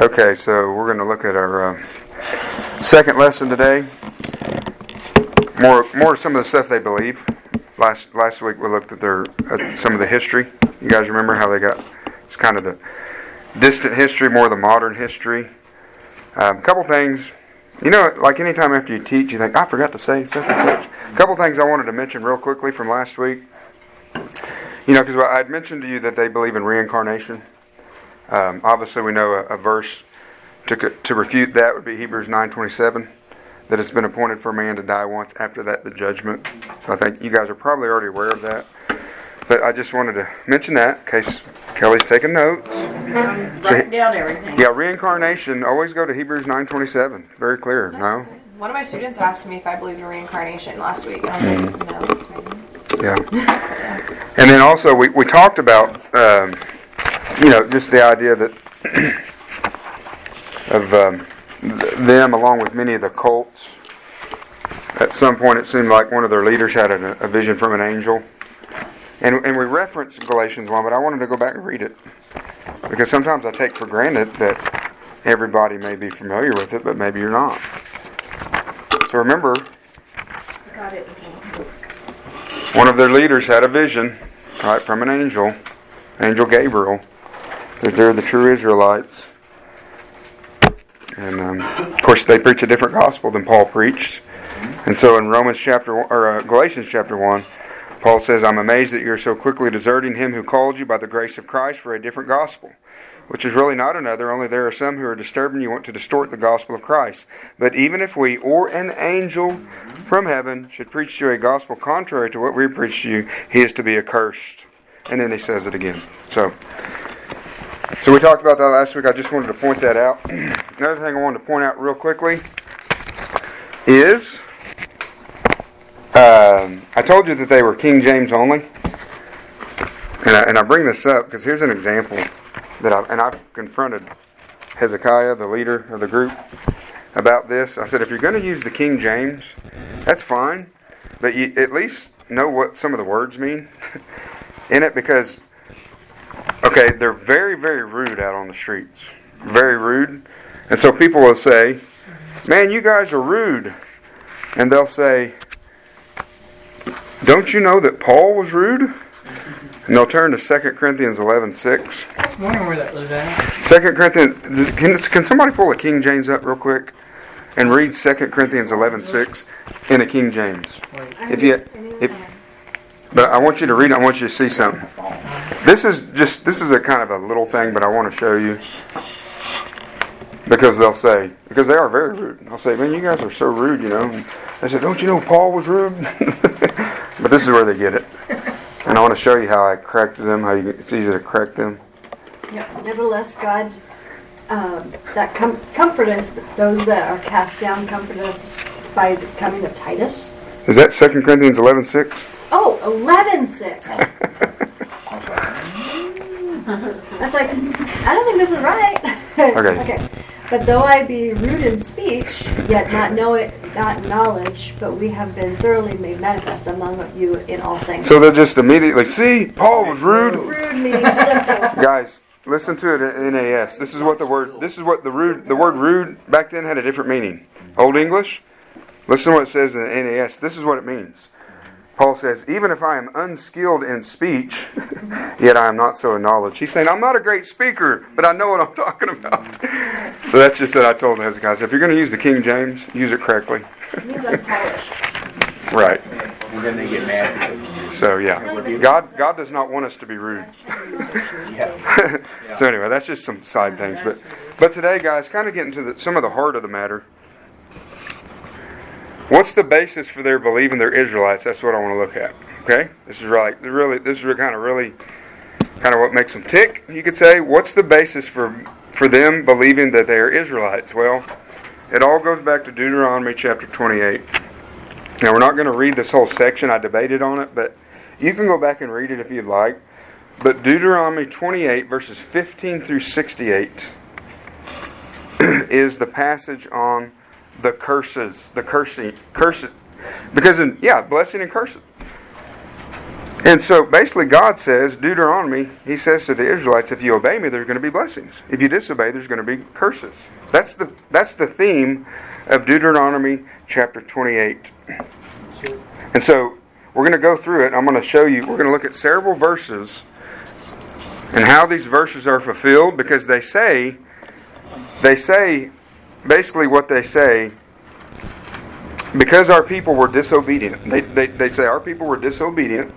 Okay, so we're going to look at our uh, second lesson today. More, more some of the stuff they believe. Last last week we looked at their at some of the history. You guys remember how they got? It's kind of the distant history, more the modern history. A um, couple things. You know, like anytime after you teach, you think I forgot to say such and such. A couple things I wanted to mention real quickly from last week. You know, because I'd mentioned to you that they believe in reincarnation. Um, obviously, we know a, a, verse to, to refute that would be Hebrews 9:27, that it's been appointed for a man to die once. After that, the judgment. So I think you guys are probably already aware of that. But I just wanted to mention that in case Kelly's taking notes. Write down everything. Yeah, reincarnation. Always go to Hebrews 9:27. Very clear. That's no. Good. One of my students asked me if I believed in reincarnation last week, and I was like, no, Yeah. And then also we, we talked about um, you know, just the idea that of um, them, along with many of the cults, at some point it seemed like one of their leaders had a, a vision from an angel. And, and we referenced Galatians 1, but I wanted to go back and read it. Because sometimes I take for granted that everybody may be familiar with it, but maybe you're not. So remember, one of their leaders had a vision, right, from an angel, Angel Gabriel they're the true Israelites. And um, of course, they preach a different gospel than Paul preached. And so in Romans chapter or uh, Galatians chapter one, Paul says, "I'm amazed that you're so quickly deserting him who called you by the grace of Christ for a different gospel." Which is really not another, only there are some who are disturbing you want to distort the gospel of Christ. But even if we or an angel from heaven should preach to you a gospel contrary to what we preach to you, he is to be accursed. And then he says it again. So so we talked about that last week. I just wanted to point that out. Another thing I wanted to point out real quickly is um, I told you that they were King James only, and I, and I bring this up because here's an example that I and I've confronted Hezekiah, the leader of the group, about this. I said, if you're going to use the King James, that's fine, but you at least know what some of the words mean in it because Okay, they're very, very rude out on the streets. Very rude. And so people will say, Man, you guys are rude. And they'll say, Don't you know that Paul was rude? And they'll turn to 2 Corinthians 11 6. I was wondering where that was at. 2 Corinthians, can, can somebody pull a King James up real quick? And read 2 Corinthians 11 6 in a King James. If you, if, but I want you to read. I want you to see something. This is just this is a kind of a little thing, but I want to show you because they'll say because they are very rude. I'll say, man, you guys are so rude, you know. They say, don't you know Paul was rude? but this is where they get it, and I want to show you how I corrected them. How you, it's easy to correct them. Yep. Nevertheless, God um, that com- comforteth those that are cast down, comforteth by the coming of Titus. Is that 2 Corinthians eleven six? Oh, 11 6. That's like, I don't think this is right. Okay. okay. But though I be rude in speech, yet not know it, not knowledge, but we have been thoroughly made manifest among you in all things. So they're just immediately see Paul was rude. Rude meaning simple. Guys, listen to it in NAS. This is what the word. This is what the rude. The word rude back then had a different meaning. Old English. Listen to what it says in NAS. This is what it means. Paul says, even if I am unskilled in speech, yet I am not so in knowledge. He's saying, I'm not a great speaker, but I know what I'm talking about. So that's just what I told Hezekiah. So if you're going to use the King James, use it correctly. means unpolished. Right. And then they get mad. So yeah, God God does not want us to be rude. Yeah. so anyway, that's just some side things. But but today, guys, kind of getting to the, some of the heart of the matter. What's the basis for their believing they're Israelites? That's what I want to look at. Okay, this is really, really, this is kind of really, kind of what makes them tick. You could say, what's the basis for for them believing that they are Israelites? Well, it all goes back to Deuteronomy chapter 28. Now we're not going to read this whole section. I debated on it, but you can go back and read it if you'd like. But Deuteronomy 28 verses 15 through 68 is the passage on the curses, the cursing, curses. Because in yeah, blessing and cursing. And so basically, God says, Deuteronomy, He says to the Israelites, if you obey me, there's going to be blessings. If you disobey, there's going to be curses. That's the, that's the theme of Deuteronomy chapter 28. And so we're going to go through it. I'm going to show you, we're going to look at several verses and how these verses are fulfilled because they say, they say, basically what they say, because our people were disobedient. They, they, they say our people were disobedient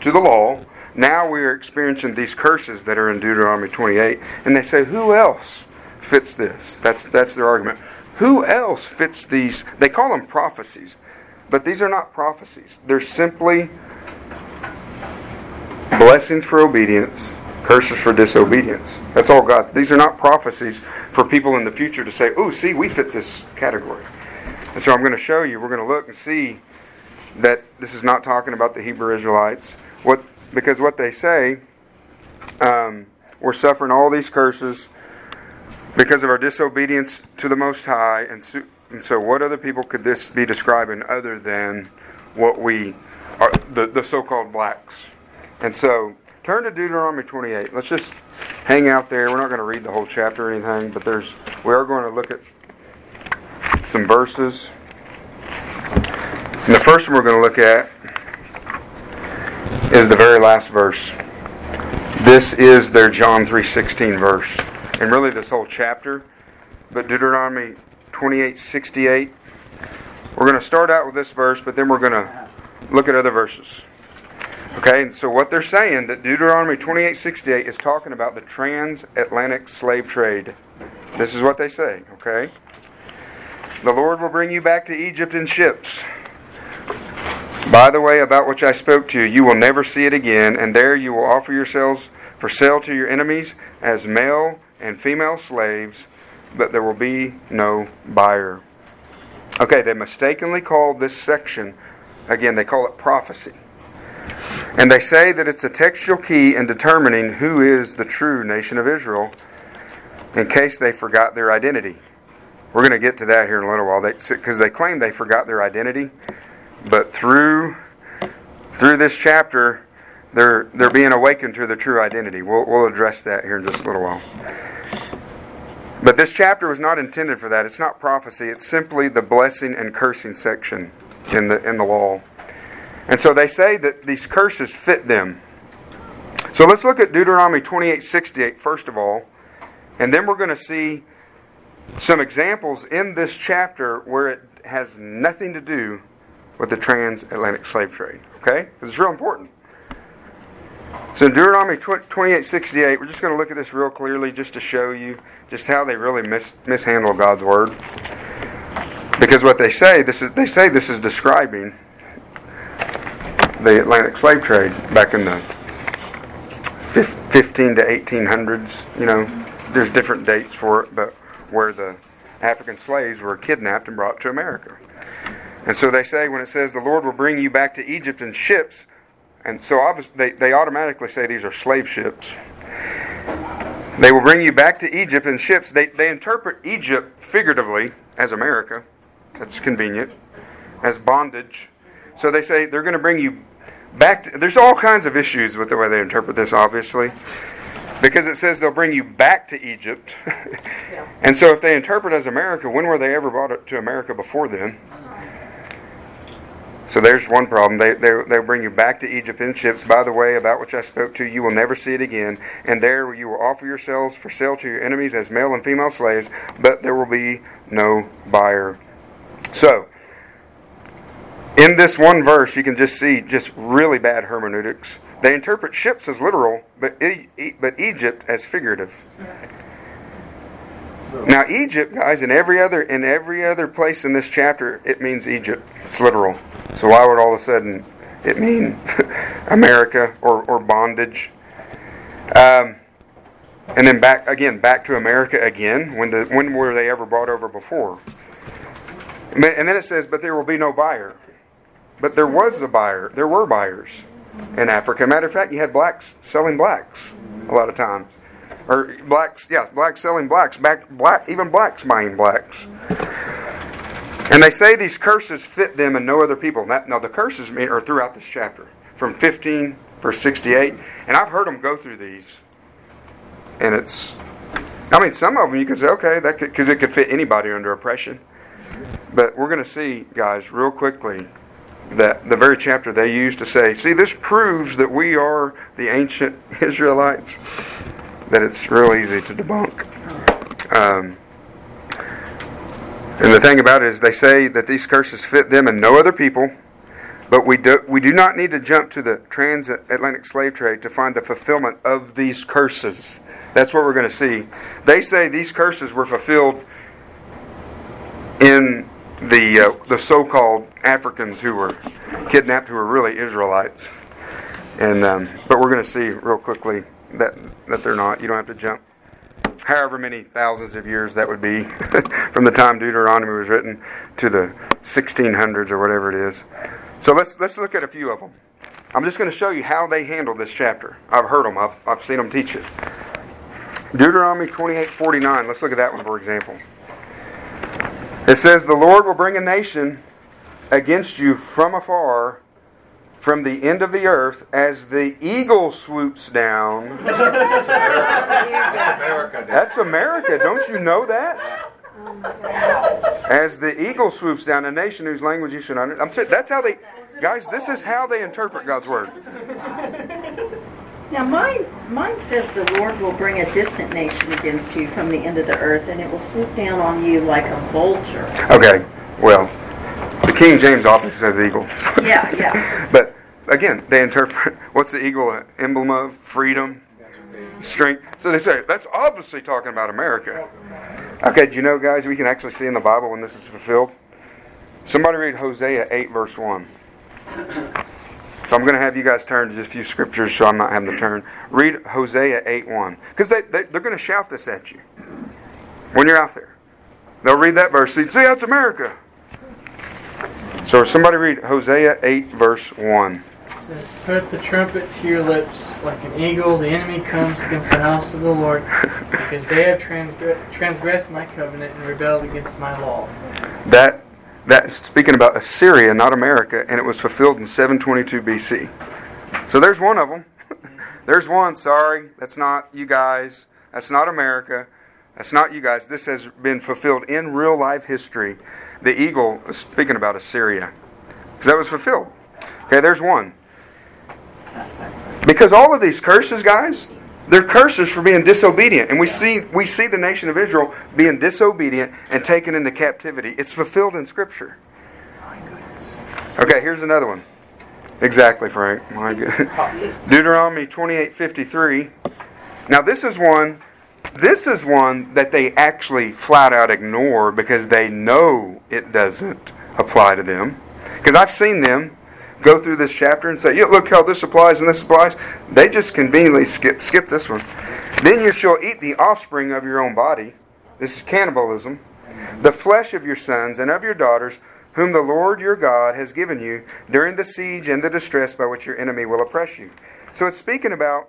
to the law. Now we are experiencing these curses that are in Deuteronomy 28. And they say, who else fits this? That's, that's their argument. Who else fits these? They call them prophecies. But these are not prophecies. They're simply blessings for obedience, curses for disobedience. That's all God. These are not prophecies for people in the future to say, oh, see, we fit this category. And so I'm going to show you, we're going to look and see that this is not talking about the Hebrew Israelites. What because what they say, um, we're suffering all these curses because of our disobedience to the Most High, and so, and so what other people could this be describing other than what we are, the the so-called blacks? And so turn to Deuteronomy 28. Let's just hang out there. We're not going to read the whole chapter or anything, but there's we are going to look at some verses. And the first one we're going to look at is the very last verse. This is their John 3:16 verse. And really this whole chapter, but Deuteronomy 28:68. We're going to start out with this verse, but then we're going to look at other verses. Okay, so what they're saying that Deuteronomy 28:68 is talking about the transatlantic slave trade. This is what they say, okay? The Lord will bring you back to Egypt in ships. By the way, about which I spoke to you, you will never see it again, and there you will offer yourselves for sale to your enemies as male and female slaves, but there will be no buyer. Okay, they mistakenly called this section, again, they call it prophecy. And they say that it's a textual key in determining who is the true nation of Israel in case they forgot their identity. We're going to get to that here in a little while because they, claim they forgot their identity. But through through this chapter, they're they're being awakened to their true identity. We'll we'll address that here in just a little while. But this chapter was not intended for that. It's not prophecy. It's simply the blessing and cursing section in the in the law. And so they say that these curses fit them. So let's look at Deuteronomy 28:68 first of all, and then we're going to see some examples in this chapter where it has nothing to do with the transatlantic slave trade. Okay? Because it's real important. So Deuteronomy 28:68, we're just going to look at this real clearly just to show you just how they really mis- mishandle God's word. Because what they say, this is they say this is describing the Atlantic slave trade back in the 15 to 1800s, you know, there's different dates for it, but where the African slaves were kidnapped and brought to America. And so they say when it says the Lord will bring you back to Egypt in ships, and so they, they automatically say these are slave ships. They will bring you back to Egypt in ships. They, they interpret Egypt figuratively as America. That's convenient. As bondage. So they say they're going to bring you back. To, there's all kinds of issues with the way they interpret this, obviously. Because it says they'll bring you back to Egypt. yeah. And so if they interpret as America, when were they ever brought to America before then? So there's one problem. They, they, they'll bring you back to Egypt in ships. By the way, about which I spoke to you, you will never see it again. And there you will offer yourselves for sale to your enemies as male and female slaves, but there will be no buyer. So, in this one verse, you can just see just really bad hermeneutics. They interpret ships as literal, but, but Egypt as figurative. Now Egypt, guys, in every other in every other place in this chapter, it means Egypt. It's literal. So why would all of a sudden it mean America or, or bondage? Um, and then back again, back to America again. When the when were they ever brought over before? And then it says, "But there will be no buyer." But there was a buyer. There were buyers in Africa. Matter of fact, you had blacks selling blacks a lot of times or blacks, yeah, blacks selling blacks, back, black, even blacks buying blacks. And they say these curses fit them and no other people. That, now, the curses are throughout this chapter. from 15, verse 68. And I've heard them go through these. And it's, I mean, some of them you can say, okay, that because it could fit anybody under oppression. But we're going to see, guys, real quickly, that the very chapter they used to say, see, this proves that we are the ancient Israelites, that it's real easy to debunk. Um, and the thing about it is, they say that these curses fit them and no other people. But we do, we do not need to jump to the transatlantic slave trade to find the fulfillment of these curses. That's what we're going to see. They say these curses were fulfilled in the uh, the so-called Africans who were kidnapped, who were really Israelites. And um, but we're going to see real quickly that that they're not. You don't have to jump however many thousands of years that would be from the time Deuteronomy was written to the 1600s or whatever it is. So let's let's look at a few of them. I'm just going to show you how they handle this chapter. I've heard them. I've, I've seen them teach it. Deuteronomy 28:49. Let's look at that one for example. It says, "The Lord will bring a nation against you from afar, from the end of the earth, as the eagle swoops down." That's America. That's America. Don't you know that? As the eagle swoops down, a nation whose language you should understand. I'm saying that's how they, guys. This is how they interpret God's word. Now, mine, mine says the Lord will bring a distant nation against you from the end of the earth, and it will swoop down on you like a vulture. Okay, well, the King James often says eagle. Yeah, yeah. but again, they interpret what's the eagle an emblem of? Freedom, strength. So they say that's obviously talking about America. Okay, do you know, guys, we can actually see in the Bible when this is fulfilled? Somebody read Hosea 8, verse 1. So I'm going to have you guys turn to just a few scriptures so I'm not having to turn. Read Hosea 8, 1. Because they, they, they're going to shout this at you when you're out there. They'll read that verse. See, see that's America. So somebody read Hosea 8, verse 1 says, Put the trumpet to your lips. Like an eagle, the enemy comes against the house of the Lord, because they have transgressed, transgressed my covenant and rebelled against my law. That that's speaking about Assyria, not America, and it was fulfilled in 722 BC. So there's one of them. there's one. Sorry, that's not you guys. That's not America. That's not you guys. This has been fulfilled in real life history. The eagle is speaking about Assyria. Because that was fulfilled. Okay, there's one. Because all of these curses, guys, they're curses for being disobedient. And we see we see the nation of Israel being disobedient and taken into captivity. It's fulfilled in Scripture. Okay, here's another one. Exactly, Frank. My goodness. Deuteronomy 28:53. Now this is one this is one that they actually flat out ignore because they know it doesn't apply to them. Because I've seen them go through this chapter and say, yeah, look how this applies and this applies. They just conveniently skip, skip this one. Then you shall eat the offspring of your own body. This is cannibalism. The flesh of your sons and of your daughters, whom the Lord your God has given you during the siege and the distress by which your enemy will oppress you. So it's speaking about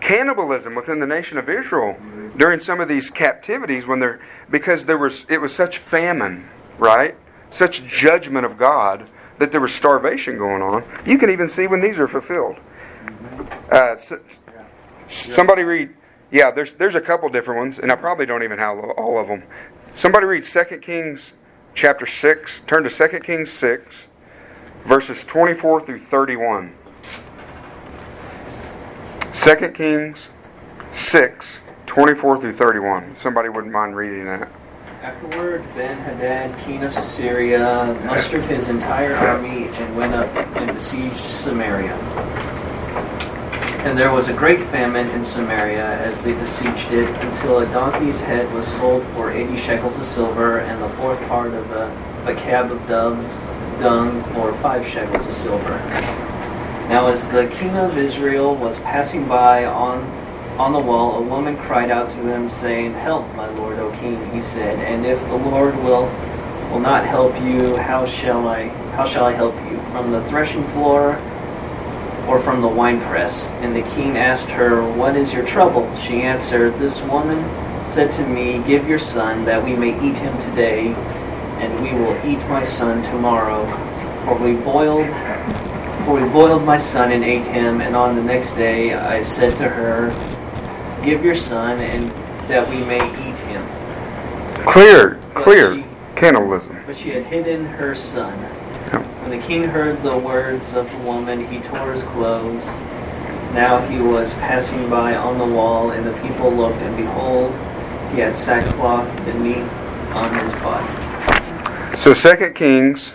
cannibalism within the nation of Israel during some of these captivities when they're because there was it was such famine, right? Such judgment of God that there was starvation going on. You can even see when these are fulfilled. Uh, somebody read, yeah, there's, there's a couple different ones, and I probably don't even have all of them. Somebody read 2 Kings chapter 6. Turn to 2 Kings 6, verses 24 through 31. 2 Kings 6, 24 through 31. Somebody wouldn't mind reading that. Afterward, Ben Hadad, king of Syria, mustered his entire army and went up and besieged Samaria. And there was a great famine in Samaria as they besieged it, until a donkey's head was sold for eighty shekels of silver, and the fourth part of a, a cab of doves dung for five shekels of silver. Now, as the king of Israel was passing by on on the wall, a woman cried out to him, saying, Help, my lord, O king, he said, and if the Lord will will not help you, how shall I how shall I help you? From the threshing floor or from the winepress? And the king asked her, What is your trouble? She answered, This woman said to me, Give your son, that we may eat him today, and we will eat my son tomorrow. For we boiled For we boiled my son and ate him, and on the next day I said to her, Give your son, and that we may eat him. Clear, But clear she- cannibalism. But she had hidden her son. When the king heard the words of the woman, he tore his clothes. Now he was passing by on the wall, and the people looked, and behold, he had sackcloth beneath on his body. So Second Kings.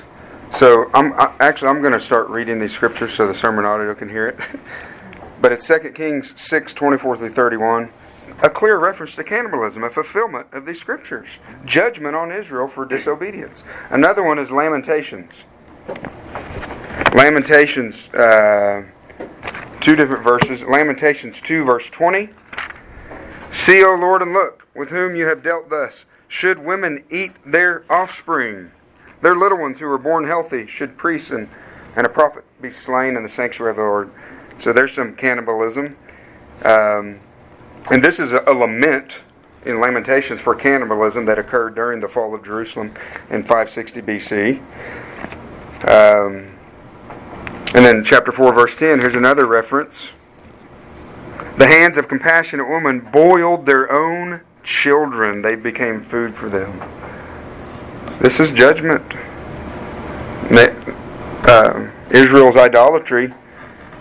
So I'm I, actually I'm going to start reading these scriptures so the sermon audio can hear it. but it's Second Kings six twenty four through thirty one. A clear reference to cannibalism, a fulfillment of these scriptures. Judgment on Israel for disobedience. Another one is Lamentations. Lamentations, uh, two different verses. Lamentations 2, verse 20. See, O Lord, and look, with whom you have dealt thus. Should women eat their offspring? Their little ones who were born healthy, should priests and, and a prophet be slain in the sanctuary of the Lord? So there's some cannibalism. Um, and this is a, a lament in Lamentations for cannibalism that occurred during the fall of Jerusalem in 560 BC. Um, and then chapter 4, verse 10, here's another reference. The hands of compassionate women boiled their own children, they became food for them. This is judgment. Uh, Israel's idolatry,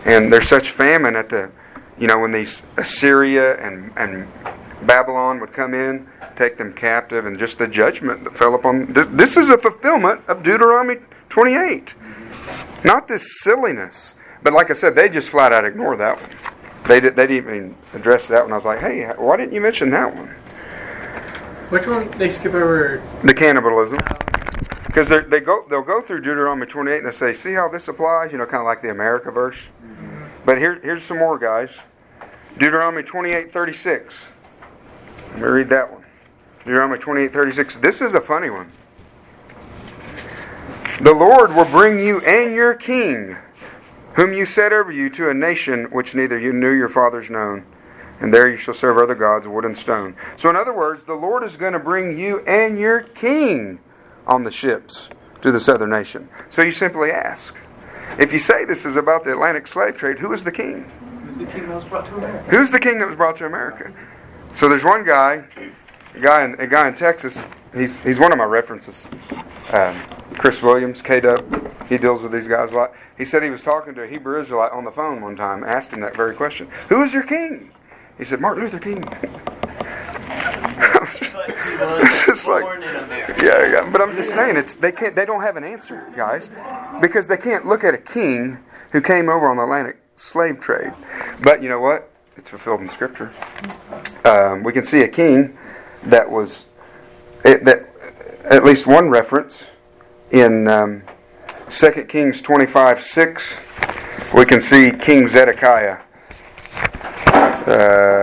and there's such famine at the, you know, when these Assyria and, and Babylon would come in, take them captive, and just the judgment that fell upon this. This is a fulfillment of Deuteronomy 28. Not this silliness. But like I said, they just flat out ignore that one. They, did, they didn't even address that one. I was like, hey, why didn't you mention that one? Which one they skip over? The cannibalism. Because they go, they'll go through Deuteronomy 28 and they say, see how this applies? You know, kind of like the America verse. Mm-hmm. But here, here's some more, guys. Deuteronomy 28:36. Let me read that one. Deuteronomy 28:36. This is a funny one. The Lord will bring you and your king, whom you set over you, to a nation which neither you knew your fathers known. And there you shall serve other gods, wood and stone. So, in other words, the Lord is going to bring you and your king on the ships to this other nation. So you simply ask. If you say this is about the Atlantic slave trade, who is the king? Who's the king that was brought to America? Who's the king that was brought to America? So there's one guy, a guy in, a guy in Texas. He's he's one of my references. Um, Chris Williams, K Dub. He deals with these guys a lot. He said he was talking to a Hebrew Israelite on the phone one time, asked him that very question: Who is your king? He said Martin Luther King. It's just like-. Yeah, yeah, but I'm just saying it's they can't they don't have an answer, guys, because they can't look at a king who came over on the Atlantic slave trade. But you know what? It's fulfilled in Scripture. Um, we can see a king that was it, that at least one reference in um, 2 Kings 25 6. We can see King Zedekiah.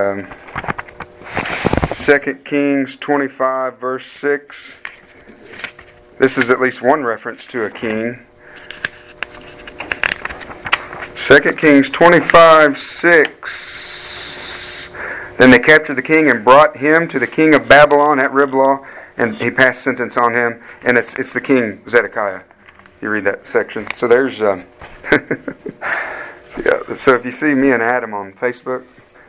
Um, 2 Kings 25, verse 6. This is at least one reference to a king. 2 Kings 25, 6. Then they captured the king and brought him to the king of Babylon at Riblah, and he passed sentence on him. And it's, it's the king Zedekiah. You read that section. So there's. Um, yeah, so if you see me and Adam on Facebook,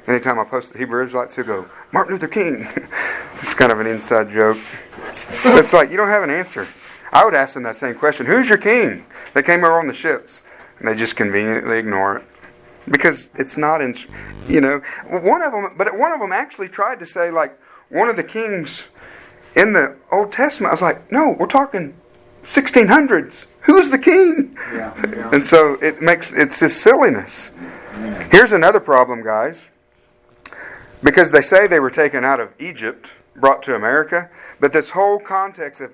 anytime I post the Hebrew Israelites, he'll go, Martin Luther King. it's kind of an inside joke. It's like, you don't have an answer. I would ask them that same question Who's your king? They came over on the ships. And they just conveniently ignore it. Because it's not in, you know, one of them, but one of them actually tried to say, like, one of the kings in the Old Testament. I was like, no, we're talking 1600s. Who's the king? Yeah. And so it makes, it's just silliness. Here's another problem, guys. Because they say they were taken out of Egypt, brought to America, but this whole context of,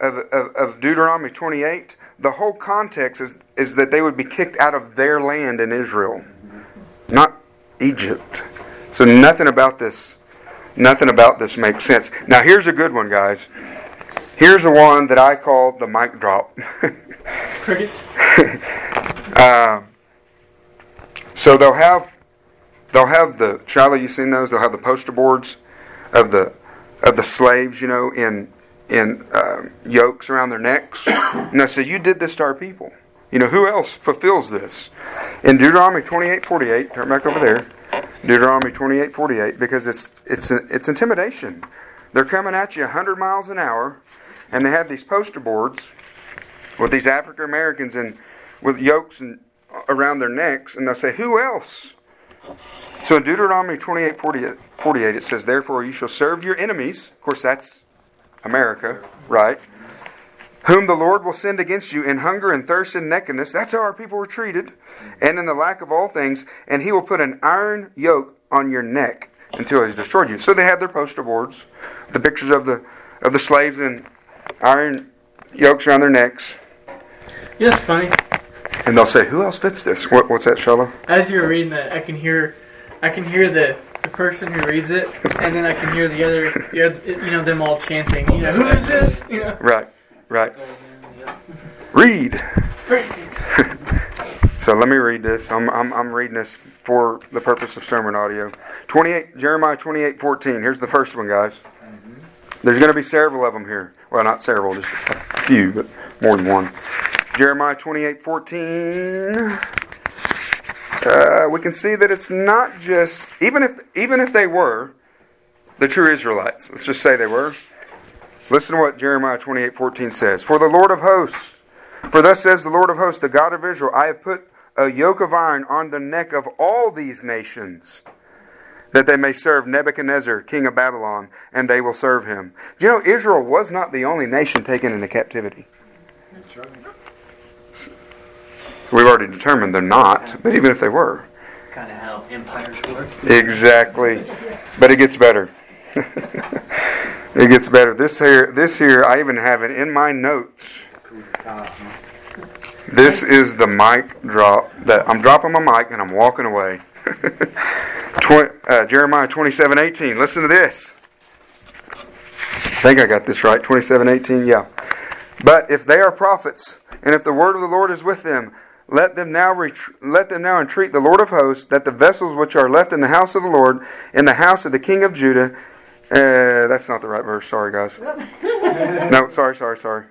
of, of, of Deuteronomy 28, the whole context is, is that they would be kicked out of their land in Israel, not Egypt. So nothing about this, nothing about this makes sense. Now here's a good one, guys. Here's the one that I call the mic drop. Crickets. Um, so they'll have they'll have the Charlie. You've seen those? They'll have the poster boards of the of the slaves, you know, in in um, yokes around their necks. And they say, "You did this to our people. You know, who else fulfills this? In Deuteronomy 28 48, turn back over there. Deuteronomy 28 48, because it's, it's, it's intimidation. They're coming at you 100 miles an hour, and they have these poster boards with these African Americans and with yokes and around their necks, and they'll say, Who else? So in Deuteronomy 28 48, 48, it says, Therefore you shall serve your enemies. Of course, that's America, right? Whom the Lord will send against you in hunger and thirst and nakedness. That's how our people were treated. And in the lack of all things. And he will put an iron yoke on your neck until he has destroyed you. So they had their poster boards, the pictures of the of the slaves and iron yokes around their necks. Yes, funny. And they'll say, Who else fits this? What, what's that, Shallow? As you're reading that, I can hear, I can hear the, the person who reads it, and then I can hear the other, the other- you know, them all chanting. You know, who is this? You know. Right, right. Read. So let me read this. I'm, I'm, I'm reading this for the purpose of sermon audio. 28 Jeremiah 28 14. Here's the first one, guys. Mm-hmm. There's going to be several of them here. Well, not several, just a few, but more than one. Jeremiah 28 14. Uh, we can see that it's not just even if even if they were the true Israelites. Let's just say they were. Listen to what Jeremiah 28 14 says. For the Lord of hosts, for thus says the Lord of hosts, the God of Israel, I have put a yoke of iron on the neck of all these nations, that they may serve Nebuchadnezzar, king of Babylon, and they will serve him. You know, Israel was not the only nation taken into captivity. We've already determined they're not, but even if they were. Kind of how empires work. Exactly. But it gets better. it gets better. This here, this here, I even have it in my notes. This is the mic drop that I'm dropping my mic and I'm walking away. Twen- uh, Jeremiah 27 18. Listen to this. I think I got this right. 27 18. Yeah. But if they are prophets, and if the word of the Lord is with them, let them now ret- let them now entreat the Lord of hosts that the vessels which are left in the house of the Lord, in the house of the king of Judah. Uh, that's not the right verse. Sorry, guys. no, sorry, sorry, sorry.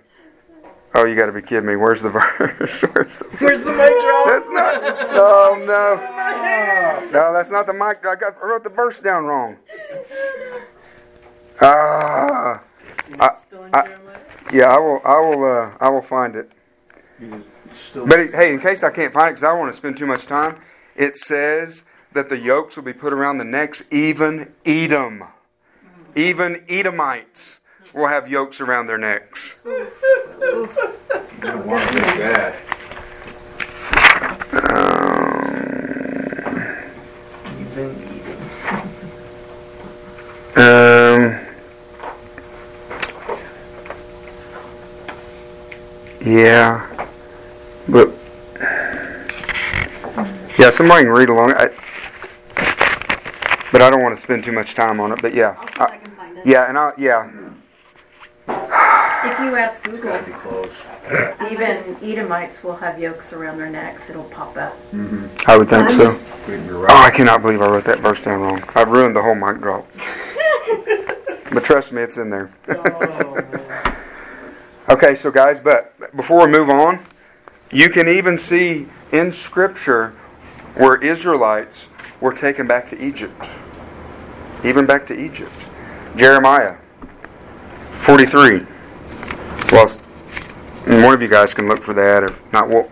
Oh, you got to be kidding me. Where's the verse? Where's the Where's the mic drop? that's not. No, no. No, that's not the mic. I got. I wrote the verse down wrong. Ah. I- I- Yeah, I will. I will. Uh, I will find it. Still, But it, hey, in case I can't find it, because I don't want to spend too much time, it says that the yokes will be put around the necks. Even Edom, even Edomites will have yokes around their necks. you don't want to do. Even. Um. Yeah, but yeah, somebody can read along. I, but I don't want to spend too much time on it. But yeah, I'll see I I, can find it. yeah, and I yeah. If you ask Google, Gotta be close. even Edomites will have yokes around their necks. It'll pop up. Mm-hmm. I would think so. You're Oh, I cannot believe I wrote that verse down wrong. I've ruined the whole mic drop. but trust me, it's in there. Oh. Okay, so guys, but before we move on, you can even see in Scripture where Israelites were taken back to Egypt. Even back to Egypt. Jeremiah 43. Well, one of you guys can look for that. If not, we'll,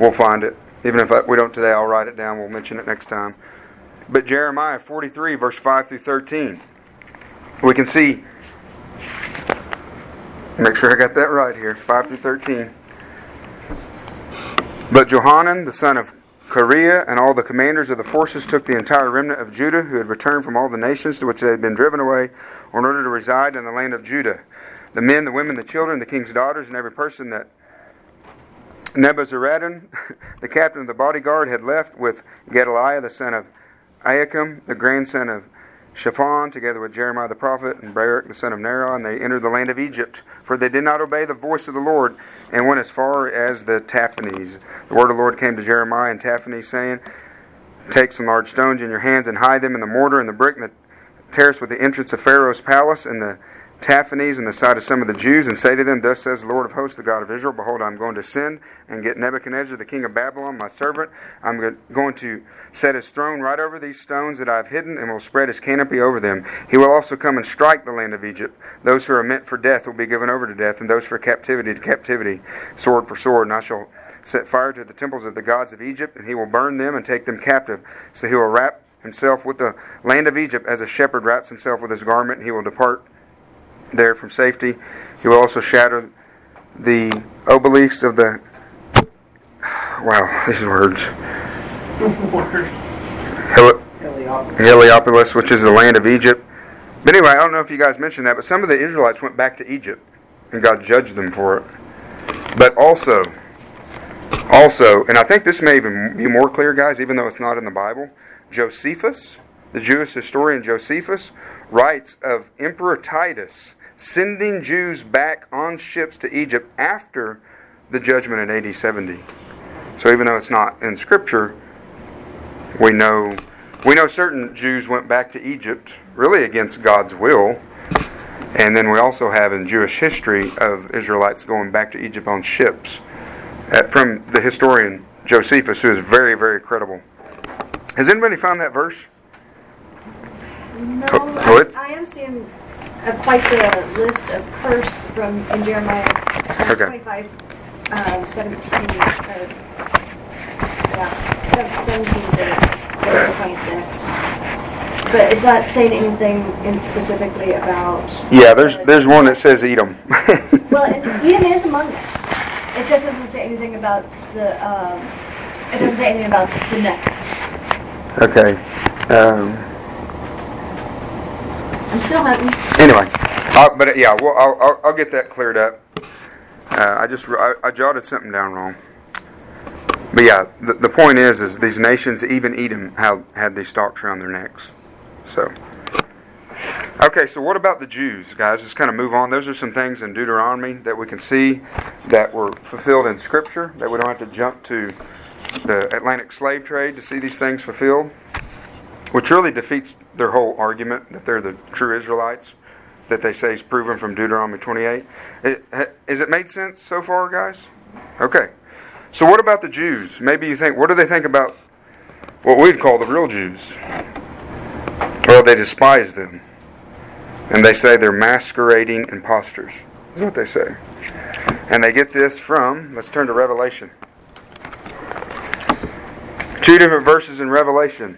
we'll find it. Even if we don't today, I'll write it down. We'll mention it next time. But Jeremiah 43, verse 5 through 13. We can see Make sure I got that right here. 5 through 13. But Johanan, the son of Kareah, and all the commanders of the forces took the entire remnant of Judah, who had returned from all the nations to which they had been driven away, in order to reside in the land of Judah. The men, the women, the children, the king's daughters, and every person that Nebuzaradan, the captain of the bodyguard, had left with Gedaliah, the son of Ahikam, the grandson of Shaphan, together with Jeremiah the prophet, and Baruch the son of Neriah, and they entered the land of Egypt. For they did not obey the voice of the Lord, and went as far as the Tahpanhes. The word of the Lord came to Jeremiah and Tahpanhes, saying, Take some large stones in your hands, and hide them in the mortar and the brick and the terrace with the entrance of Pharaoh's palace, and the Tahpanhes in the sight of some of the Jews, and say to them, Thus says the Lord of hosts, the God of Israel, Behold, I'm going to send and get Nebuchadnezzar, the king of Babylon, my servant. I'm going to set his throne right over these stones that I've hidden, and will spread his canopy over them. He will also come and strike the land of Egypt. Those who are meant for death will be given over to death, and those for captivity to captivity, sword for sword. And I shall set fire to the temples of the gods of Egypt, and he will burn them and take them captive. So he will wrap himself with the land of Egypt as a shepherd wraps himself with his garment, and he will depart there from safety. He will also shatter the obelisks of the. Wow, these words. Heli- Heliopolis, which is the land of Egypt. But anyway, I don't know if you guys mentioned that, but some of the Israelites went back to Egypt, and God judged them for it. But also, also, and I think this may even be more clear, guys, even though it's not in the Bible. Josephus, the Jewish historian Josephus, writes of Emperor Titus sending Jews back on ships to Egypt after the judgment in AD 70. So even though it's not in Scripture, we know we know certain Jews went back to Egypt really against God's will. And then we also have in Jewish history of Israelites going back to Egypt on ships uh, from the historian Josephus, who is very, very credible. Has anybody found that verse? No, Oh, oh, I, I am seeing uh, quite the list of curse from in Jeremiah uh, Okay. 25, um, 17, uh, yeah, sev- 17 to 26. But it's not saying anything in specifically about. Yeah, there's there's one that says Edom. Well, and Edom is among it. It just doesn't say anything about the. Um, it doesn't say anything about the neck. okay. Um, I'm still hunting. anyway, I'll, but uh, yeah, well, I'll, I'll, I'll get that cleared up. Uh, I just I, I jotted something down wrong. But yeah, the, the point is, is these nations, even Edom, had had these stalks around their necks. So, okay, so what about the Jews, guys? Let's kind of move on. Those are some things in Deuteronomy that we can see that were fulfilled in Scripture. That we don't have to jump to the Atlantic slave trade to see these things fulfilled, which really defeats their whole argument that they're the true Israelites that they say is proven from Deuteronomy 28. It, has it made sense so far, guys? Okay. So what about the Jews? Maybe you think, what do they think about what we'd call the real Jews? Well, they despise them. And they say they're masquerading impostors, Is what they say. And they get this from, let's turn to Revelation. Two different verses in Revelation.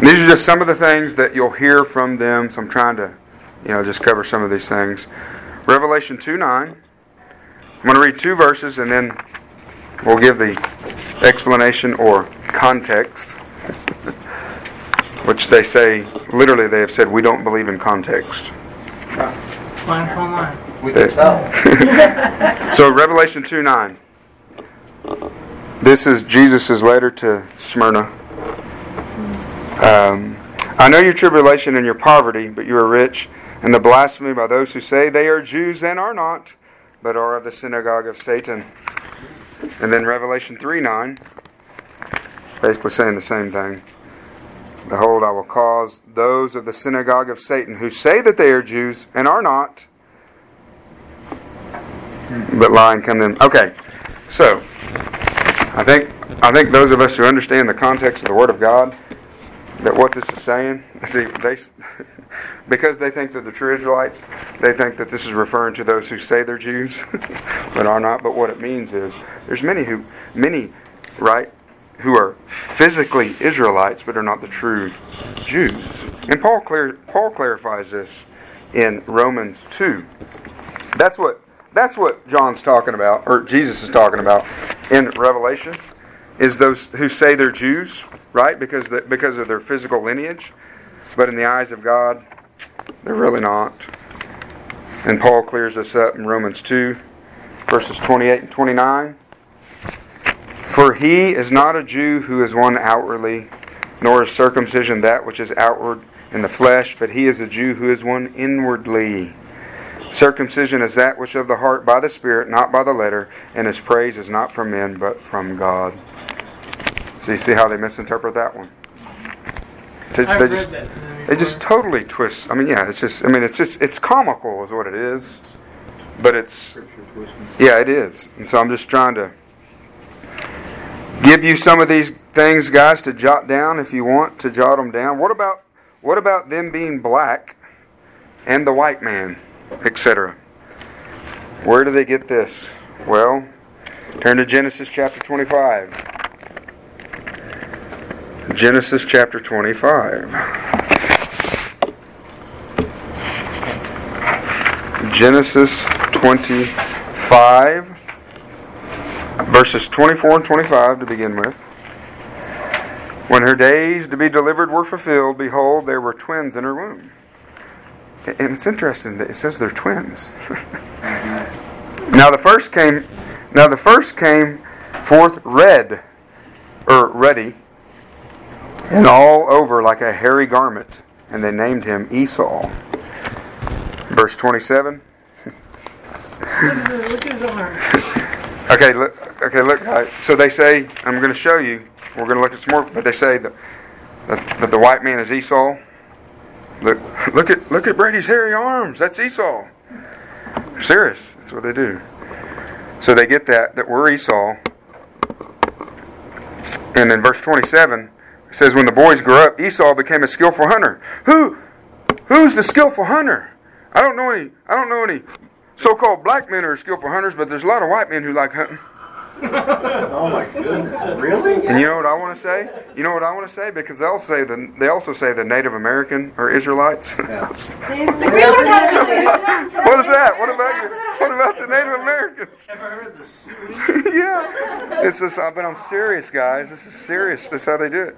These are just some of the things that you'll hear from them. So I'm trying to, you know, just cover some of these things. Revelation 2 9. I'm going to read two verses and then we'll give the explanation or context, which they say, literally, they have said, we don't believe in context. Line upon line. We can tell. So, Revelation 2 9. This is Jesus' letter to Smyrna. Um, I know your tribulation and your poverty, but you are rich, and the blasphemy by those who say they are Jews and are not, but are of the synagogue of Satan. And then Revelation 3 9, basically saying the same thing. Behold, I will cause those of the synagogue of Satan who say that they are Jews and are not, but lie and come them. Okay, so I think I think those of us who understand the context of the Word of God, that what this is saying, see, they because they think that the true Israelites, they think that this is referring to those who say they're Jews, but are not. But what it means is there's many who many, right, who are physically Israelites but are not the true Jews. And Paul clear Paul clarifies this in Romans two. That's what that's what John's talking about, or Jesus is talking about in Revelation, is those who say they're Jews, right? Because the, because of their physical lineage, but in the eyes of God, they're really not. And Paul clears this up in Romans two, verses twenty-eight and twenty-nine. For he is not a Jew who is one outwardly, nor is circumcision that which is outward in the flesh, but he is a Jew who is one inwardly. Circumcision is that which of the heart by the Spirit, not by the letter, and his praise is not from men, but from God. So you see how they misinterpret that one? They read just- It just totally twists. I mean, yeah, it's just. I mean, it's just. It's comical, is what it is. But it's. Yeah, it is. And so I'm just trying to give you some of these things, guys, to jot down if you want to jot them down. What about what about them being black and the white man, etc. Where do they get this? Well, turn to Genesis chapter 25. Genesis chapter 25. Genesis 25, verses 24 and 25 to begin with. When her days to be delivered were fulfilled, behold, there were twins in her womb. And it's interesting that it says they're twins. now the first came now the first came forth red or ready and all over like a hairy garment, and they named him Esau. Verse 27. Look at his arm. Okay, look, okay, look. Uh, so they say, I'm going to show you. We're going to look at some more, but they say that, that, that the white man is Esau. Look, look at look at Brady's hairy arms. That's Esau. Serious. That's what they do. So they get that that we're Esau. And then verse 27 it says, "When the boys grew up, Esau became a skillful hunter." Who, who's the skillful hunter? I don't know any. I don't know any so-called black men who are skillful hunters, but there's a lot of white men who like hunting. Oh my goodness. Really? And you know what I want to say? You know what I want to say because they'll say the they also say the Native American or Israelites. Yeah. We learned how to believe. what is that? What about your, what about the Native Americans? Ever heard of the Sioux? yeah, it's just. But I'm serious, guys. This is serious. That's how they do it.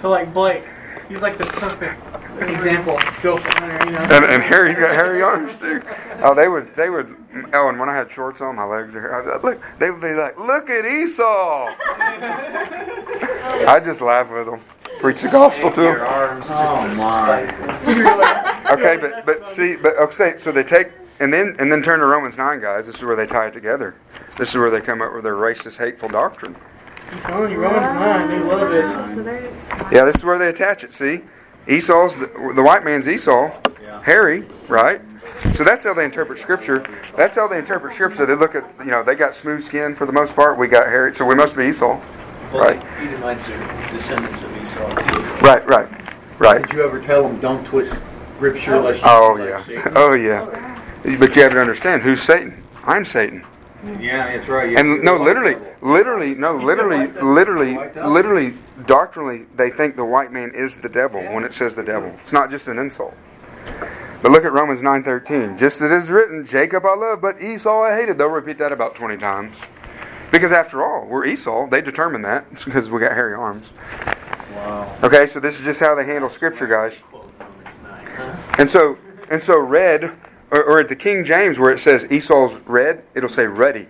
So like Blake, he's like the perfect example of skillful hunter. You know. And, and Harry's got hairy arms too. Oh, they would. They would. Oh, and when I had shorts on, my legs are. I- Look, they would be like, "Look at Esau." I just laugh with them, preach the gospel to them. arms Oh my. Okay, but but see, but okay, so they take and then and then turn to Romans nine, guys. This is where they tie it together. This is where they come up with their racist, hateful doctrine. I'm telling you, Romans 9, they love it. Oh, yeah, this is where they attach it. See, Esau's the, the white man's Esau, Yeah. Harry, right? So that's how they interpret Scripture. That's how they interpret Scripture. They look at you know they got smooth skin for the most part. We got hairy, so we must be Esau. Well, Right. the Edomites are descendants of Esau. Right, right, right. Did you ever tell them don't twist scripture unless you Oh like yeah, Satan? oh yeah. Oh, but you have to understand who's Satan. I'm Satan. Yeah, that's right. You And no, literally, literally, no, literally, literally, literally, doctrinally, they think the white man is the devil when it says the devil. It's not just an insult. But look at Romans nine thirteen. Just as it is written, Jacob I love, but Esau I hated. They'll repeat that about twenty times. Because after all, we're Esau. They determined that It's because we got hairy arms. Wow. Okay, so this is just how they handle Scripture, guys. Quote Romans 9. Huh? And so, and so, red, or, or at the King James where it says Esau's red, it'll say ready,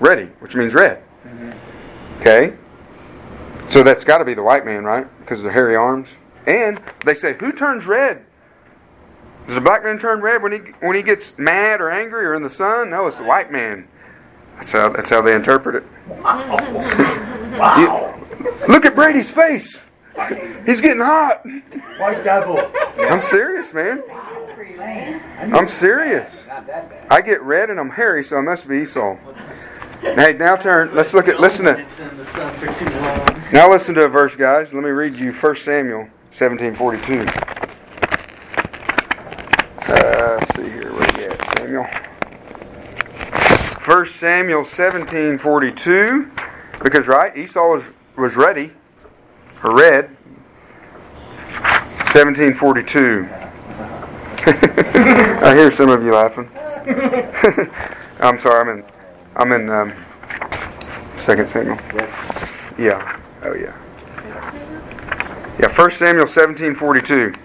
ready, which means red. Mm-hmm. Okay, so that's got to be the white man, right? Because of the hairy arms. And they say, who turns red? Does a black man turn red when he when he gets mad or angry or in the sun? No, it's the white man. That's how that's how they interpret it. Wow. You- look at Brady's face. He's getting hot. White devil. I'm serious, man. I'm serious. I get red and I'm hairy, so I must be Esau. Hey, now turn. Let's look at. Listen to. Now listen to a verse, guys. Let me read you 1 Samuel 17:42. Uh, see here. Where you at, Samuel? 1 Samuel 17:42. Because right, Esau was was ready, or red. 1742. I hear some of you laughing. I'm sorry. I'm in. I'm in um, Second Samuel. Yeah. Oh yeah. Yeah. First Samuel 17:42.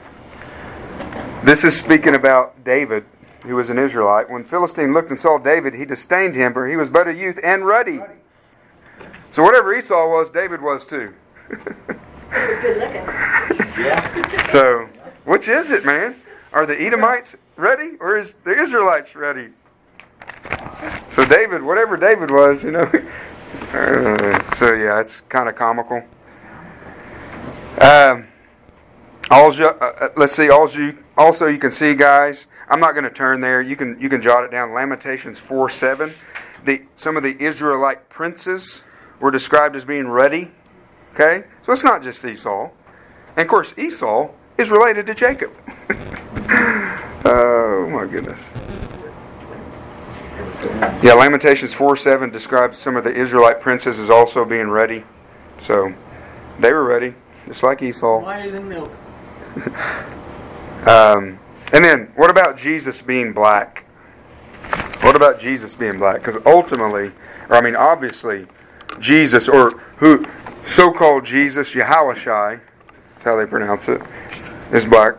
This is speaking about David, who was an Israelite. When Philistine looked and saw David, he disdained him, for he was but a youth and ruddy. So whatever Esau was, David was too. He was good looking. Yeah. So, which is it, man? Are the Edomites ready or is the Israelites ready? So David, whatever David was, you know. Uh, so yeah, it's kind of comical. Um, Also, uh, uh, let's see. Also, you, also you can see, guys. I'm not going to turn there. You can you can jot it down. Lamentations four seven. The some of the Israelite princes were described as being ready. Okay, so it's not just Esau, and of course Esau is related to Jacob. oh my goodness. Yeah, Lamentations 4 7 describes some of the Israelite princes as also being ready. So they were ready, just like Esau. Whiter than milk. Um, and then, what about Jesus being black? What about Jesus being black? Because ultimately, or I mean, obviously, Jesus, or who so called Jesus, Yahushai, that's how they pronounce it, is black.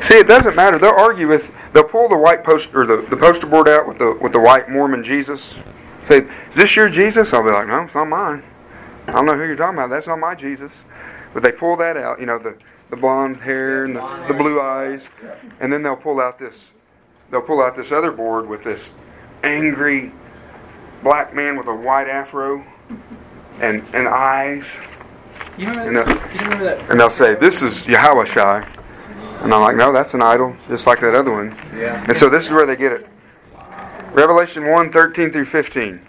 See, it doesn't matter. They'll argue with, they'll pull the white post or the, the poster board out with the with the white Mormon Jesus. Say, is this your Jesus? I'll be like, no, it's not mine. I don't know who you're talking about. That's not my Jesus. But they pull that out, you know, the, the blonde hair and the, the blue eyes, and then they'll pull out this they'll pull out this other board with this angry black man with a white afro and and eyes, You and remember, they'll, you remember that? and they'll say, "This is Yahweh and I'm like, "No, that's an idol, just like that other one." Yeah. And so this is where they get it. Revelation 1, 13 through 15.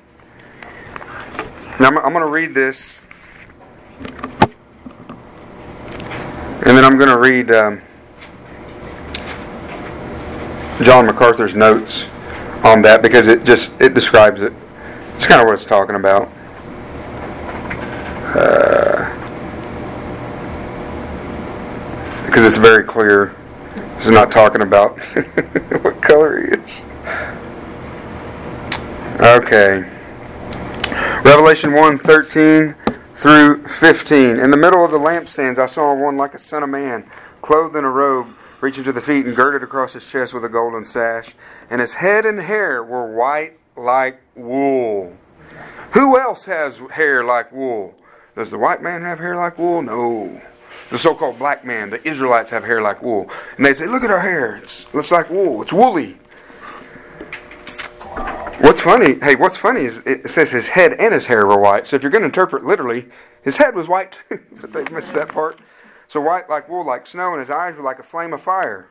Now I'm, I'm going to read this. And then I'm going to read um, John MacArthur's notes on that because it just it describes it. It's kind of what it's talking about. Because it's very clear. Is not talking about what color he is. Okay. Revelation 1 13 through 15. In the middle of the lampstands, I saw one like a son of man, clothed in a robe, reaching to the feet and girded across his chest with a golden sash. And his head and hair were white like wool. Who else has hair like wool? Does the white man have hair like wool? No. The so called black man, the Israelites have hair like wool. And they say, Look at our hair. It's, it's like wool. It's woolly. What's funny, hey, what's funny is it says his head and his hair were white. So if you're going to interpret literally, his head was white too, but they missed that part. So white like wool, like snow, and his eyes were like a flame of fire.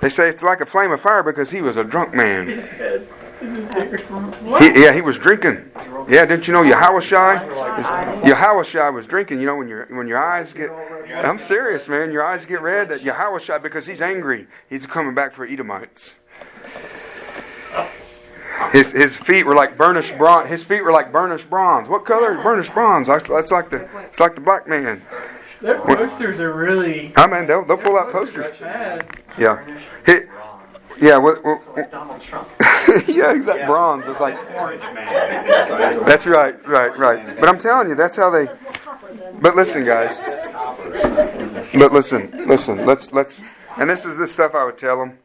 They say it's like a flame of fire because he was a drunk man. He, yeah, he was drinking. Yeah, didn't you know Yahushai? Yahushai was drinking. You know when your when your eyes get, I'm serious, man. Your eyes get red. That Yahushai because he's angry. He's coming back for Edomites. His his feet were like burnished bronze. His feet were like burnished bronze. What color? Burnished bronze. That's like the it's like the black man. Their posters are really I mean, they'll they'll pull out posters. bad. Yeah, He- yeah. What, what, what- Donald Trump. yeah, exact bronze. It's like Orange man. that's right, right, right. But I'm telling you, that's how they. But listen, guys. But listen, listen. Let's let's. And this is the stuff I would tell them.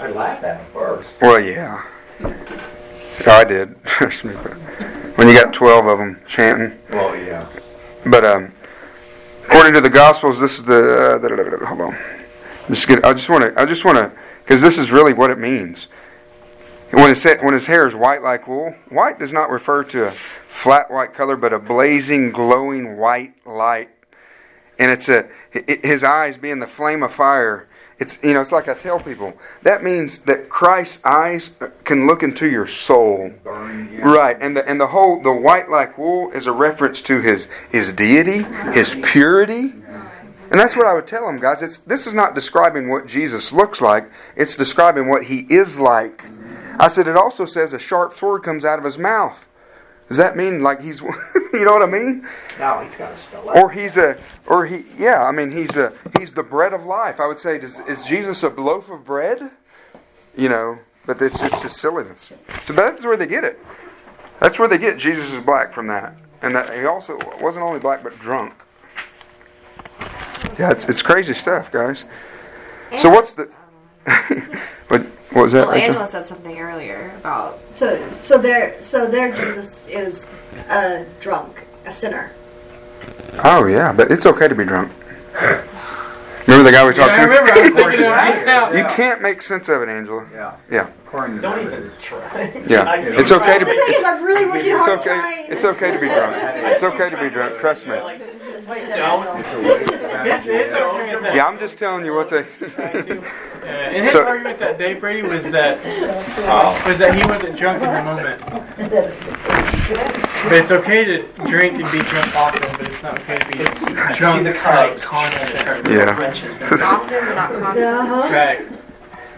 I laughed at him first. Well, yeah. Oh, I did. Trust me. But when you got twelve of them chanting, Well, yeah. but um, according to the Gospels, this is the. Uh, hold on. Just get. I just want to. I just want to. Because this is really what it means. When, it said, when his hair is white like wool, white does not refer to a flat white color, but a blazing, glowing white light. And it's a his eyes being the flame of fire. It's you know it's like I tell people that means that Christ's eyes can look into your soul. Burn, yeah. Right, and the and the whole the white like wool is a reference to his his deity, his purity, and that's what I would tell them, guys. It's this is not describing what Jesus looks like; it's describing what he is like. I said it also says a sharp sword comes out of his mouth. Does that mean like he's, you know what I mean? Now he's got a stiletto. Or he's a, or he, yeah, I mean he's a, he's the bread of life. I would say, does, is Jesus a loaf of bread? You know, but it's it's just silliness. So that's where they get it. That's where they get Jesus is black from that, and that he also wasn't only black but drunk. Yeah, it's it's crazy stuff, guys. So what's the? what, what was that, Well, Angela said something earlier about So, so their, so their Jesus is a drunk, a sinner. Oh yeah, but it's okay to be drunk. Remember the guy we Yeah, talked I to? remember I was thinking of it now. You can't make sense of it, Angela. Yeah. Yeah, According Don't even try. yeah. I It's okay to be. It's, I'm really working it's okay. trying. It's okay to be drunk. It's okay to be drunk. Trust me. Don't. It's a waste of His, his argument that Yeah, I'm just telling you what they. Uh, and his So- argument that day, Brady, was that Oh. was that he wasn't drunk in the moment. But it's okay to drink and be drunk often, but it's not okay to be It's drunk see the like crowds. constant. Yeah. Wrench has been Often, but not constant. Uh-huh. Right.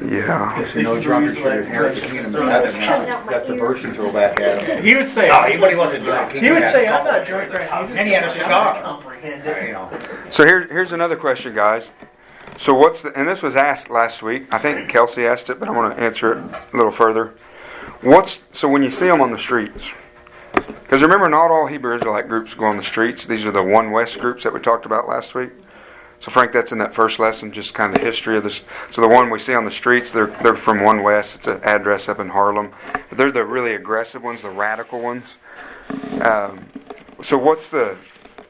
Yeah. If you know drunk, you're inherent in him. That's the verse you throw back at him. He would say. No, he, when he wasn't drunk. He would say, "I'm not drunk right now." And he had a cigar. You know. So here's here's another question, guys. So what's the, and this was asked last week. I think Kelsey asked it, but I want to answer it a little further. What's so when you see them on the streets? Because remember, not all Hebrew Israelite groups go on the streets. These are the One West groups that we talked about last week. So Frank, that's in that first lesson, just kind of history of this. So the one we see on the streets, they're they're from One West. It's an address up in Harlem. But they're the really aggressive ones, the radical ones. Um, so what's the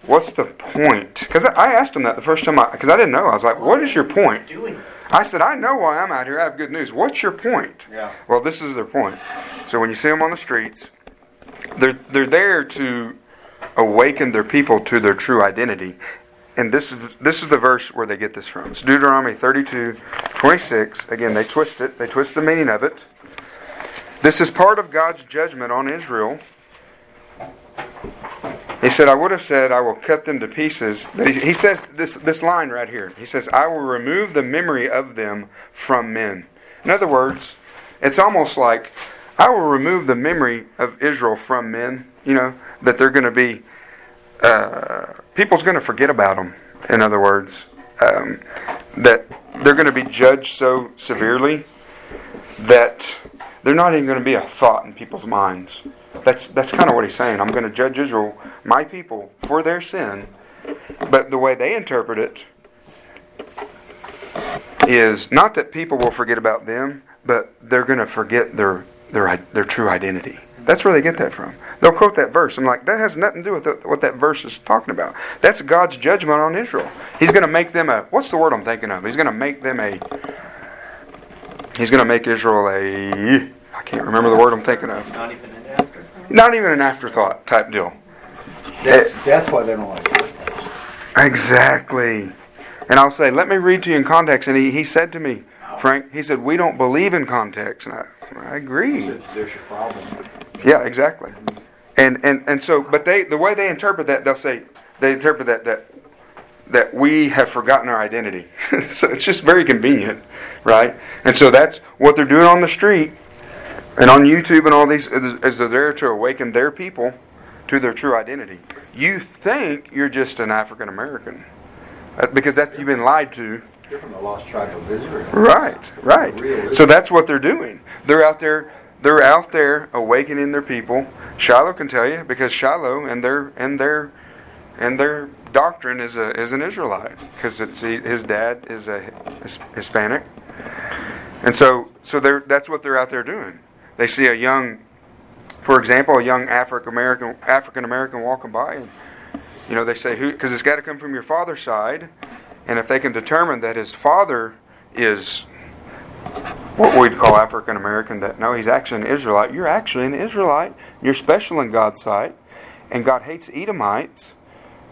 what's the point? Because I asked him that the first time, because I, didn't know. I was like, "What is your point?" I said, "I know why I'm out here. I have good news. What's your point?" Yeah. Well, this is their point. So when you see them on the streets, they're they're there to awaken their people to their true identity. And this is this is the verse where they get this from. It's Deuteronomy 32, 26. Again, they twist it. They twist the meaning of it. This is part of God's judgment on Israel. He said, I would have said, I will cut them to pieces. But he, he says this, this line right here. He says, I will remove the memory of them from men. In other words, it's almost like I will remove the memory of Israel from men. You know, that they're going to be, uh, people's going to forget about them. In other words, um, that they're going to be judged so severely that they're not even going to be a thought in people's minds. That's that's kind of what he's saying. I'm going to judge Israel, my people, for their sin, but the way they interpret it is not that people will forget about them, but they're going to forget their their their true identity. That's where they get that from. They'll quote that verse. I'm like, that has nothing to do with the, what that verse is talking about. That's God's judgment on Israel. He's going to make them a what's the word I'm thinking of? He's going to make them a. He's going to make Israel a. I can't remember the word I'm thinking of. Not even an afterthought. Not even an afterthought type deal. That's, that's why they don't like it. Exactly. And I'll say, let me read to you in context. And he, he said to me, Frank, he said, we don't believe in context. And I, I agree. There's there's your problem. Yeah, exactly. And, and, and so, but they, the way they interpret that, they'll say, they interpret that, that, that we have forgotten our identity. so it's just very convenient, right? And so that's what they're doing on the street and on YouTube and all these, is, is they're there to awaken their people to their true identity. You think you're just an African American uh, because that you've been lied to. You're from the lost tribe of Israel. Right, right. So that's what they're doing. They're out there. They're out there awakening their people. Shiloh can tell you because Shiloh and their and their and their doctrine is a is an Israelite because it's his dad is a Hispanic, and so so they're that's what they're out there doing. They see a young, for example, a young African American African American walking by, and you know they say who because it's got to come from your father's side, and if they can determine that his father is what we'd call African American, that no, he's actually an Israelite. You're actually an Israelite. You're special in God's sight, and God hates Edomites,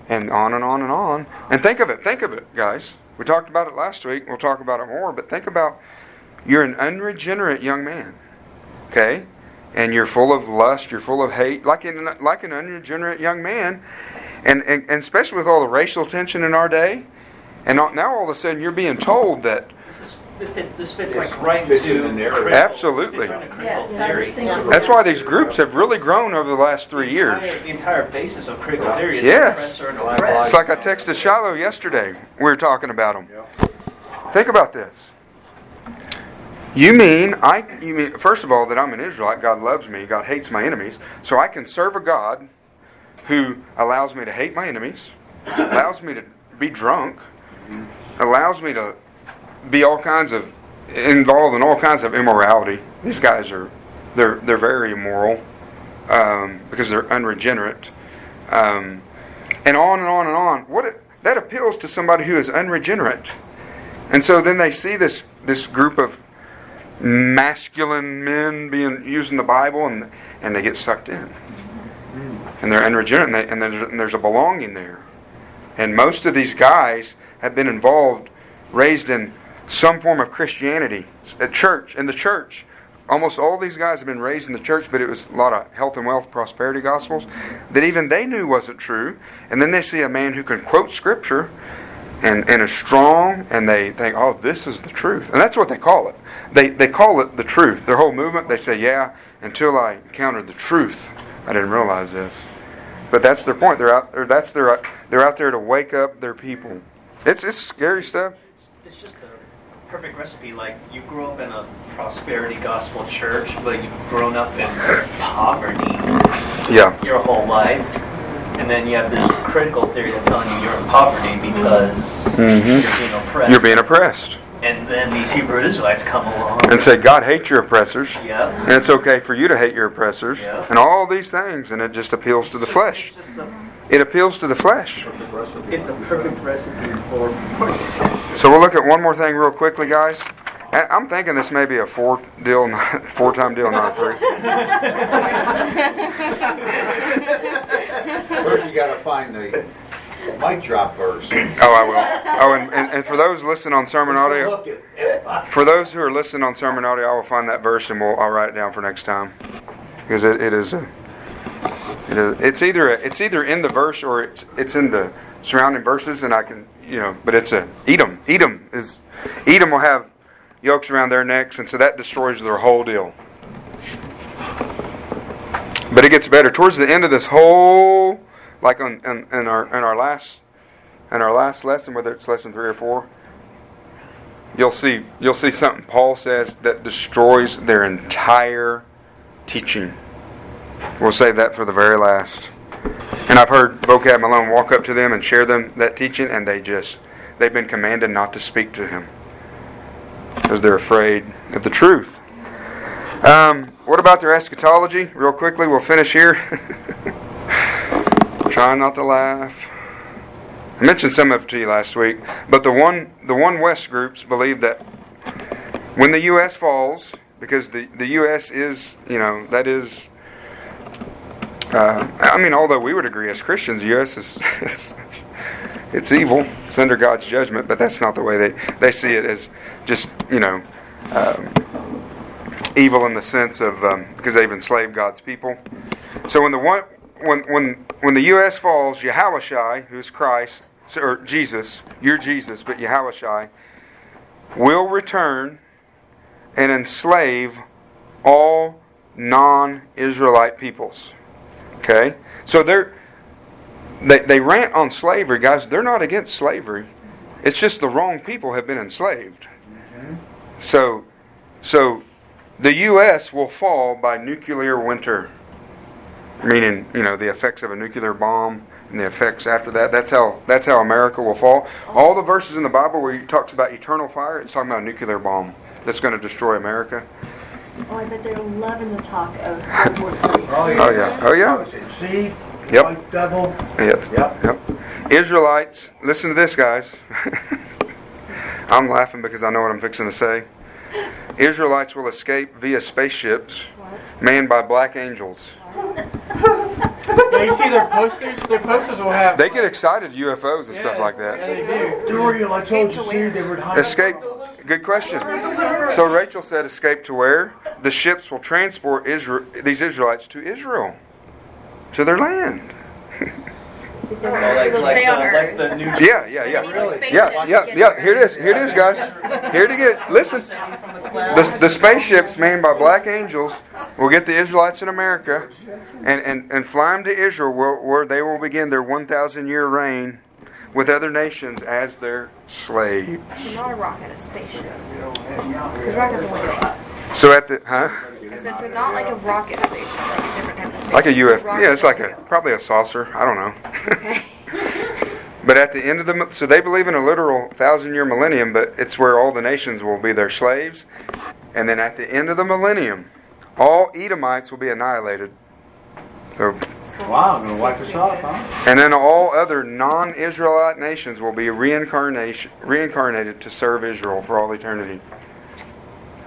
and on and on and on. And think of it. Think of it, guys. We talked about it last week. We'll talk about it more. But think about you're an unregenerate young man, okay, and you're full of lust. You're full of hate, like an like an unregenerate young man, and and, and especially with all the racial tension in our day. And now all of a sudden you're being told that fit, this fits like right fits into in the narrative. Absolutely. fits Yes, critical I was theory. thinking That's why these groups have really grown over the last three The years. The entire basis of critical theory is Yes. oppressor and Black oppressed. It's like I texted Shiloh yesterday. We were talking about them. Think about this. You mean I? You mean first of all that I'm an Israelite? God loves me. God hates my enemies. So I can serve a God who allows me to hate my enemies, allows me to be drunk, allows me to be all kinds of involved in all kinds of immorality. These guys are they're they're very immoral um, because they're unregenerate, um, and on and on and on. What it, that appeals to somebody who is unregenerate, and so then they see this this group of masculine men being using the Bible, and and they get sucked in, and they're unregenerate, and, they, and, there's, and there's a belonging there. And most of these guys have been involved, raised in some form of Christianity, a church, in the church. Almost all these guys have been raised in the church, but it was a lot of health and wealth, prosperity gospels that even they knew wasn't true. And then they see a man who can quote scripture and, and is strong, and they think, oh, this is the truth. And that's what they call it. They, they call it the truth. Their whole movement, they say, yeah, until I encountered the truth, I didn't realize this. But that's their point. They're out. Or that's their. They're out there to wake up their people. It's it's scary stuff. It's just a perfect recipe. Like you grew up in a prosperity gospel church, but you've grown up in poverty Yeah. your whole life. And then you have this critical theory that's telling you you're in poverty because Mhm. you're being oppressed. You're being oppressed, and then these Hebrew Israelites come along. and say God hates your oppressors, Yep. and it's okay for you to hate your oppressors, Yeah. and all these things, and it just appeals to the flesh. Just a, It appeals to the flesh. it's a perfect recipe for for. So we'll look at one more thing real quickly, guys. And I'm thinking this may be a four deal, four time deal, not a three. First, you gotta find the mic drop verse. Oh, I will. Oh, and, and, and for those listening on sermon audio, for those who are listening on sermon audio, I will find that verse and we'll I'll write it down for next time because it, it is a, it is it's either it's either in the verse or it's it's in the surrounding verses, and I can you know, but it's a Edom. Edom is Edom will have yokes around their necks, and so that destroys their whole deal. But it gets better towards the end of this whole, like on in our in our last in our last lesson, whether it's lesson three or four you'll see you'll see something Paul says that destroys their entire teaching. We'll save that for the very last. And I've heard Vocab Malone walk up to them and share them that teaching, and they just they've been commanded not to speak to him because they're afraid of the truth. Um, what about their eschatology? Real quickly, we'll finish here. Trying not to laugh. I mentioned some of it to you last week, but the one the one West groups believe that when the U.S. falls, because the the U.S. is you know that is. Uh, I mean, although we would agree as Christians, the U.S. is it's it's evil. It's under God's judgment, but that's not the way they they see it as just you know um, evil in the sense of because they've enslaved God's people. So when the one when when when the U.S. falls, Yahushai, who's Christ, or Jesus, you're Jesus, but Yahushai, will return and enslave all non-Israelite peoples. Okay, so they're they they rant on slavery, guys. They're not against slavery. It's just the wrong people have been enslaved. Mm-hmm. So, so the U.S. will fall by nuclear winter meaning you know the effects of a nuclear bomb and the effects after that. That's how that's how America will fall. All the verses in the Bible where it talks about eternal fire, it's talking about a nuclear bomb that's going to destroy America. Oh, I bet they're loving the talk of World War III. Oh, Oh yeah, oh yeah, See? Yep. White devil. yep, Yep. yep. Israelites, listen to this, guys. I'm laughing because I know what I'm fixing to say. Israelites will escape via spaceships manned by black angels. Yeah, you see their posters. Their posters will have. They get excited UFOs and stuff like that. Yeah, they do. Duriel, I told you, see, they would hide. Escape. Good question. So Rachel said, "Escape to where? The ships will transport Israel, these Israelites to Israel, to their land." Well, like, like, stay like Earth. the New Yeah, yeah, yeah, Really? yeah, yeah, yeah. Here it is. Here it is, guys. Here to get. Listen, the, the spaceships manned by black angels will get the Israelites in America, and and and fly them to Israel, where, where they will begin their 1,000 year reign with other nations as their slaves. Not a rocket, a spaceship. Because rockets only go up. So at the huh? I said, so not like a rocket spaceship, like a different type of spaceship. Like a UFO. Yeah, it's like a only go up. probably a saucer. I don't know. Okay. But at the end of the so they believe in a literal thousand year millennium, but it's where all the nations will be their slaves, and then at the end of the millennium, all Edomites will be annihilated. So, Wow, I'm gonna wipe us off, huh? and then all other non-Israelite nations will be reincarnation reincarnated to serve Israel for all eternity.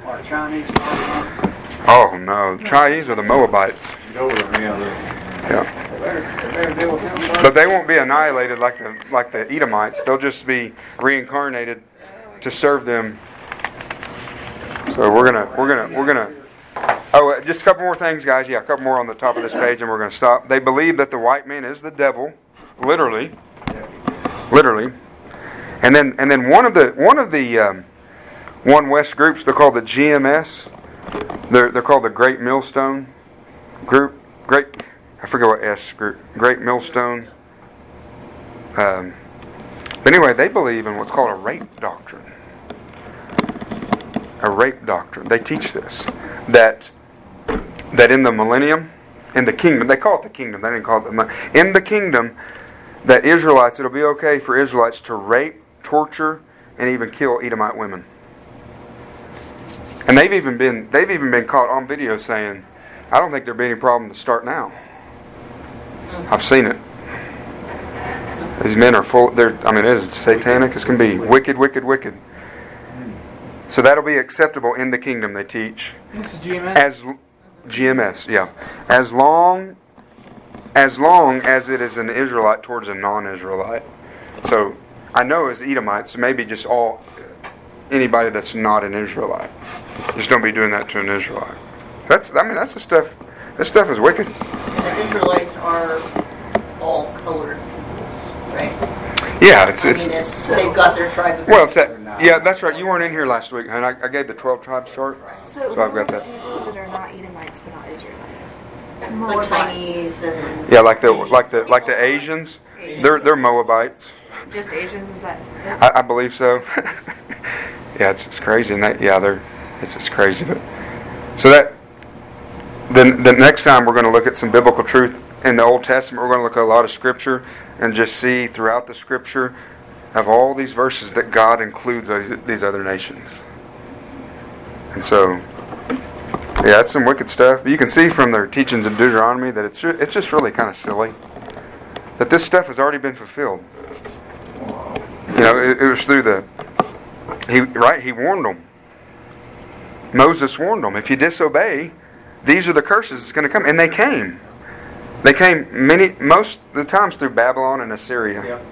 Or Chinese. Oh no, the Chinese are the Moabites. Get over them, yeah. Yeah. But they won't be annihilated like the like the Edomites. They'll just be reincarnated to serve them. So we're gonna we're gonna we're gonna. Oh, uh, just a couple more things, guys. Yeah, a couple more on the top of this page, and we're gonna stop. They believe that the white man is the devil, literally, literally. And then and then one of the one of the um, one West groups they're called the GMS. They're they're called the Great Millstone group. Great. I forget what S group. Great Millstone. Um, but anyway, they believe in what's called a rape doctrine. A rape doctrine. They teach this that that in the millennium, in the kingdom, they call it the kingdom. They didn't call it the in the kingdom that Israelites. It'll be okay for Israelites to rape, torture, and even kill Edomite women. And they've even been they've even been caught on video saying, "I don't think there'd be any problem to start now." I've seen it. These men are full. They're. I mean, it is satanic. It's going to be wicked, wicked, wicked. So that'll be acceptable in the kingdom. They teach This is GMS. as GMS. Yeah, as long as long as it is an Israelite towards a non-Israelite. So I know as Edomites, maybe just all anybody that's not an Israelite. Just don't be doing that to an Israelite. That's. I mean, that's the stuff. This stuff is wicked. The Israelites are all colored peoples, right? Yeah, it's I it's. mean, it's, they've got their tribe of Well, it's that. Yeah, that's right. You weren't in here last week, and I, I gave the twelve tribes chart. So, So I've got the that. People that are not Edomites but not Israelites. like Chinese and Yeah, like the like the like the Asians. They're they're Moabites. Just Asians, is that? I, I believe so. yeah, it's, it's crazy, and that yeah, they're it's it's crazy. But so that then the next time we're going to look at some biblical truth in the Old Testament. We're going to look at a lot of Scripture and just see throughout the Scripture of all these verses that God includes these other nations. And so, yeah, it's some wicked stuff. But you can see from their teachings in Deuteronomy that it's it's just really kind of silly that this stuff has already been fulfilled. You know, it, it was through the he right. He warned them. Moses warned them. If you disobey, these are the curses that's going to come, and they came. They came many most of the times through Babylon and Assyria. Yep.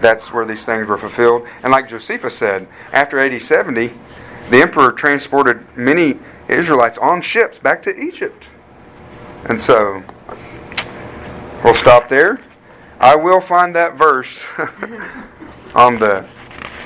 That's where these things were fulfilled. And like Josephus said, after AD 70, the emperor transported many Israelites on ships back to Egypt. And so, we'll stop there. I will find that verse on the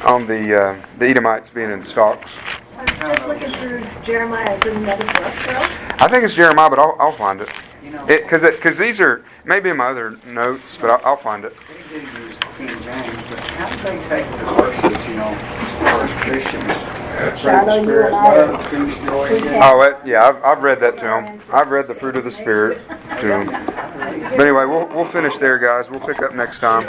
on the uh, the Edomites being in stocks. I was just looking through Jeremiah. Is it another book, though? I think it's Jeremiah, but I'll, I'll find it. You know, Because because these are maybe in my other notes, but I'll, I'll find it. they do use King James, but how do they take the verses, you know, as far as Christians? Shadow, you and I- love, peace, joy, and Oh, it, yeah, I've, I've read that to him. I've read the fruit of the spirit to him. But anyway, we'll we'll finish there, guys. We'll pick up next time.